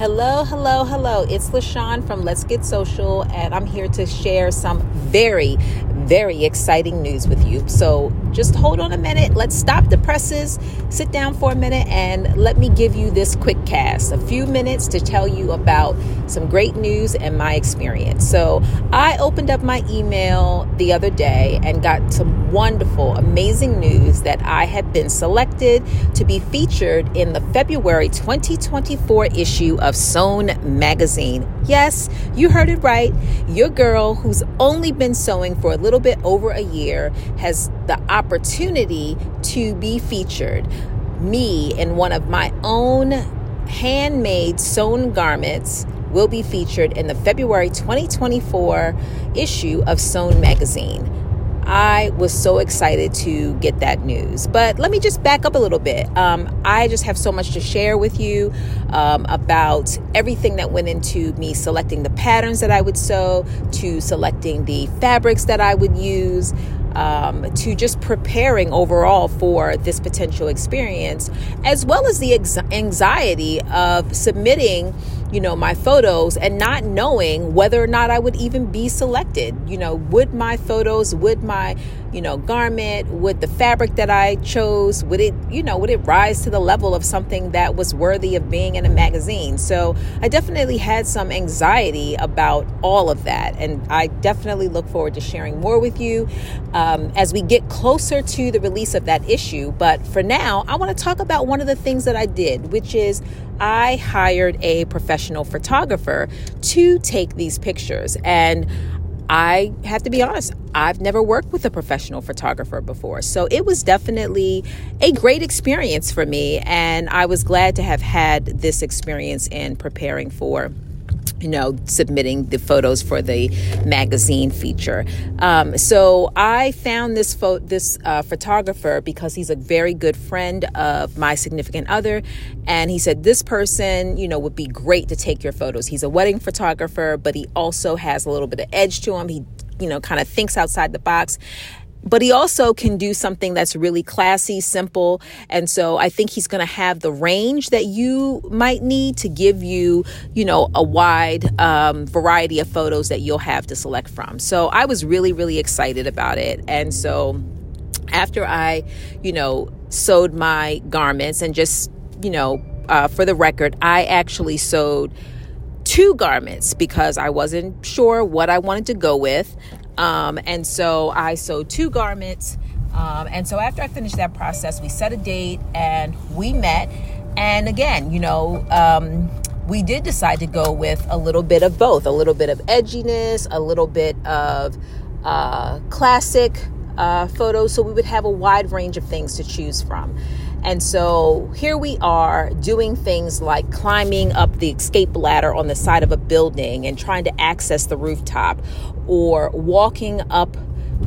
Hello, hello, hello. It's LaShawn from Let's Get Social, and I'm here to share some very, very exciting news with you. So just hold on a minute. Let's stop the presses, sit down for a minute, and let me give you this quick cast a few minutes to tell you about some great news and my experience. So I opened up my email the other day and got some wonderful, amazing news that I have been selected to be featured in the February 2024 issue of Sewn magazine. Yes, you heard it right. Your girl, who's only been sewing for a little bit over a year has the opportunity to be featured. Me in one of my own handmade sewn garments will be featured in the February 2024 issue of Sewn magazine. I was so excited to get that news. But let me just back up a little bit. Um, I just have so much to share with you um, about everything that went into me selecting the patterns that I would sew, to selecting the fabrics that I would use. Um, to just preparing overall for this potential experience, as well as the ex- anxiety of submitting you know, my photos and not knowing whether or not I would even be selected. You know, would my photos, would my, you know, garment, would the fabric that I chose, would it, you know, would it rise to the level of something that was worthy of being in a magazine? So I definitely had some anxiety about all of that. And I definitely look forward to sharing more with you um, as we get closer to the release of that issue. But for now, I want to talk about one of the things that I did, which is I hired a professional photographer to take these pictures. And I have to be honest, I've never worked with a professional photographer before. So it was definitely a great experience for me. And I was glad to have had this experience in preparing for you know, submitting the photos for the magazine feature. Um, so I found this pho- this uh, photographer because he's a very good friend of my significant other, and he said this person, you know, would be great to take your photos. He's a wedding photographer, but he also has a little bit of edge to him. He you know, kind of thinks outside the box but he also can do something that's really classy, simple. And so I think he's going to have the range that you might need to give you, you know, a wide um, variety of photos that you'll have to select from. So I was really, really excited about it. And so after I, you know, sewed my garments and just, you know, uh, for the record, I actually sewed two garments because I wasn't sure what I wanted to go with. Um, and so I sewed two garments. Um, and so after I finished that process, we set a date and we met. And again, you know, um, we did decide to go with a little bit of both a little bit of edginess, a little bit of uh, classic uh, photos. So we would have a wide range of things to choose from. And so here we are doing things like climbing up the escape ladder on the side of a building and trying to access the rooftop, or walking up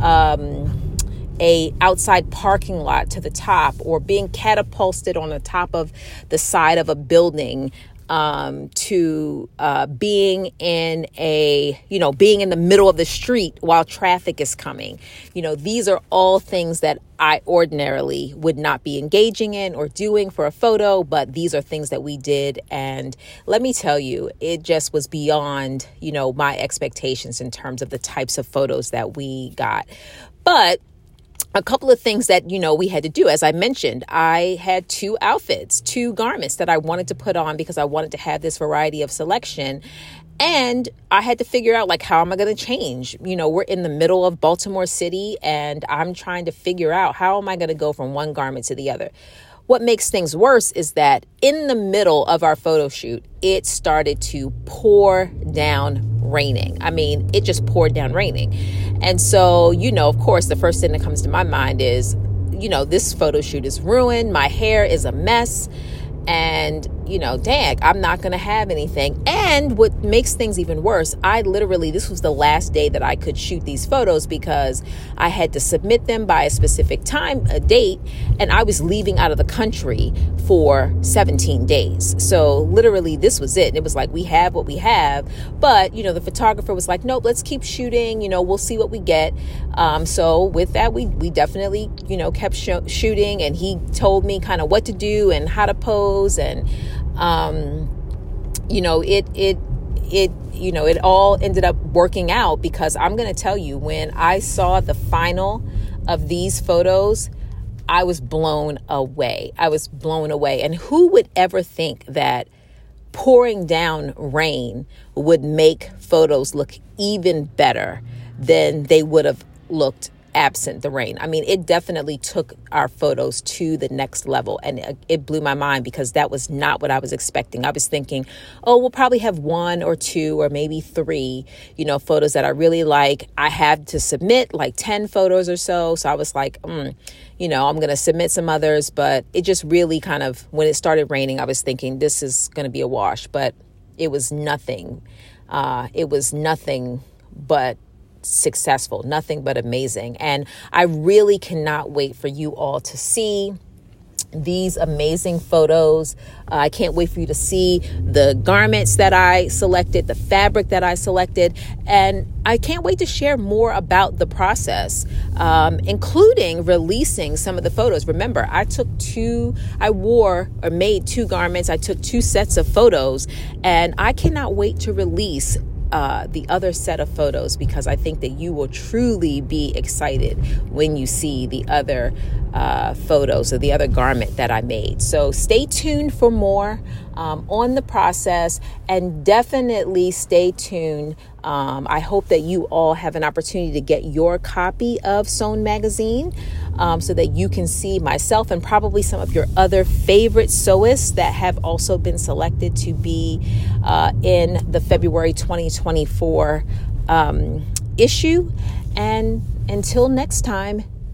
um, a outside parking lot to the top, or being catapulted on the top of the side of a building um, to uh, being in a, you know, being in the middle of the street while traffic is coming. You know, these are all things that I ordinarily would not be engaging in or doing for a photo, but these are things that we did. And let me tell you, it just was beyond, you know, my expectations in terms of the types of photos that we got. But a couple of things that you know we had to do. As i mentioned i had two outfits two garments that i wanted to put on because i wanted to have this variety of selection. And i had to figure out like how am i going to change? You know we're in the middle of baltimore city and i'm trying to figure out how am i going to go from one garment to the other what makes things worse is that in the middle of our photo shoot, it started to pour down raining. I mean, it just poured down raining. And so, you know, of course, the first thing that comes to my mind is, you know, this photo shoot is ruined. My hair is a mess and you know, dang, I'm not going to have anything. And what makes things even worse, I literally, this was the last day that I could shoot these photos because I had to submit them by a specific time, a date, and I was leaving out of the country for 17 days. So literally, this was it. And it was like, we have what we have. But, you know, the photographer was like, nope, let's keep shooting. You know, we'll see what we get. Um, so with that, we, we definitely, you know, kept sh- shooting and he told me kind of what to do and how to pose and, um, you know, it, it, it, you know, it all ended up working out because I'm going to tell you, when I saw the final of these photos, I was blown away. I was blown away. And who would ever think that pouring down rain would make photos look even better than they would have looked absent the rain. I mean, it definitely took our photos to the next level and it blew my mind because that was not what I was expecting. I was thinking, oh, we'll probably have one or two or maybe three, you know, photos that I really like. I had to submit like 10 photos or so. So I was like, mm, you know, I'm going to submit some others, but it just really kind of, when it started raining, I was thinking this is going to be a wash, but it was nothing. Uh, it was nothing but successful, nothing but amazing. And I really cannot wait for you all to see these amazing photos. Uh, I can't wait for you to see the garments that I selected, the fabric that I selected, and I can't wait to share more about the process, um, including releasing some of the photos. Remember, I took two, I wore or made two garments, I took two sets of photos, and I cannot wait to release uh, the other set of photos because I think that you will truly be excited when you see the other uh, photos of the other garment that I made. So stay tuned for more um, on the process and definitely stay tuned. Um, I hope that you all have an opportunity to get your copy of Sewn Magazine um, so that you can see myself and probably some of your other favorite sewists that have also been selected to be uh, in the February 2024 um, issue. And until next time,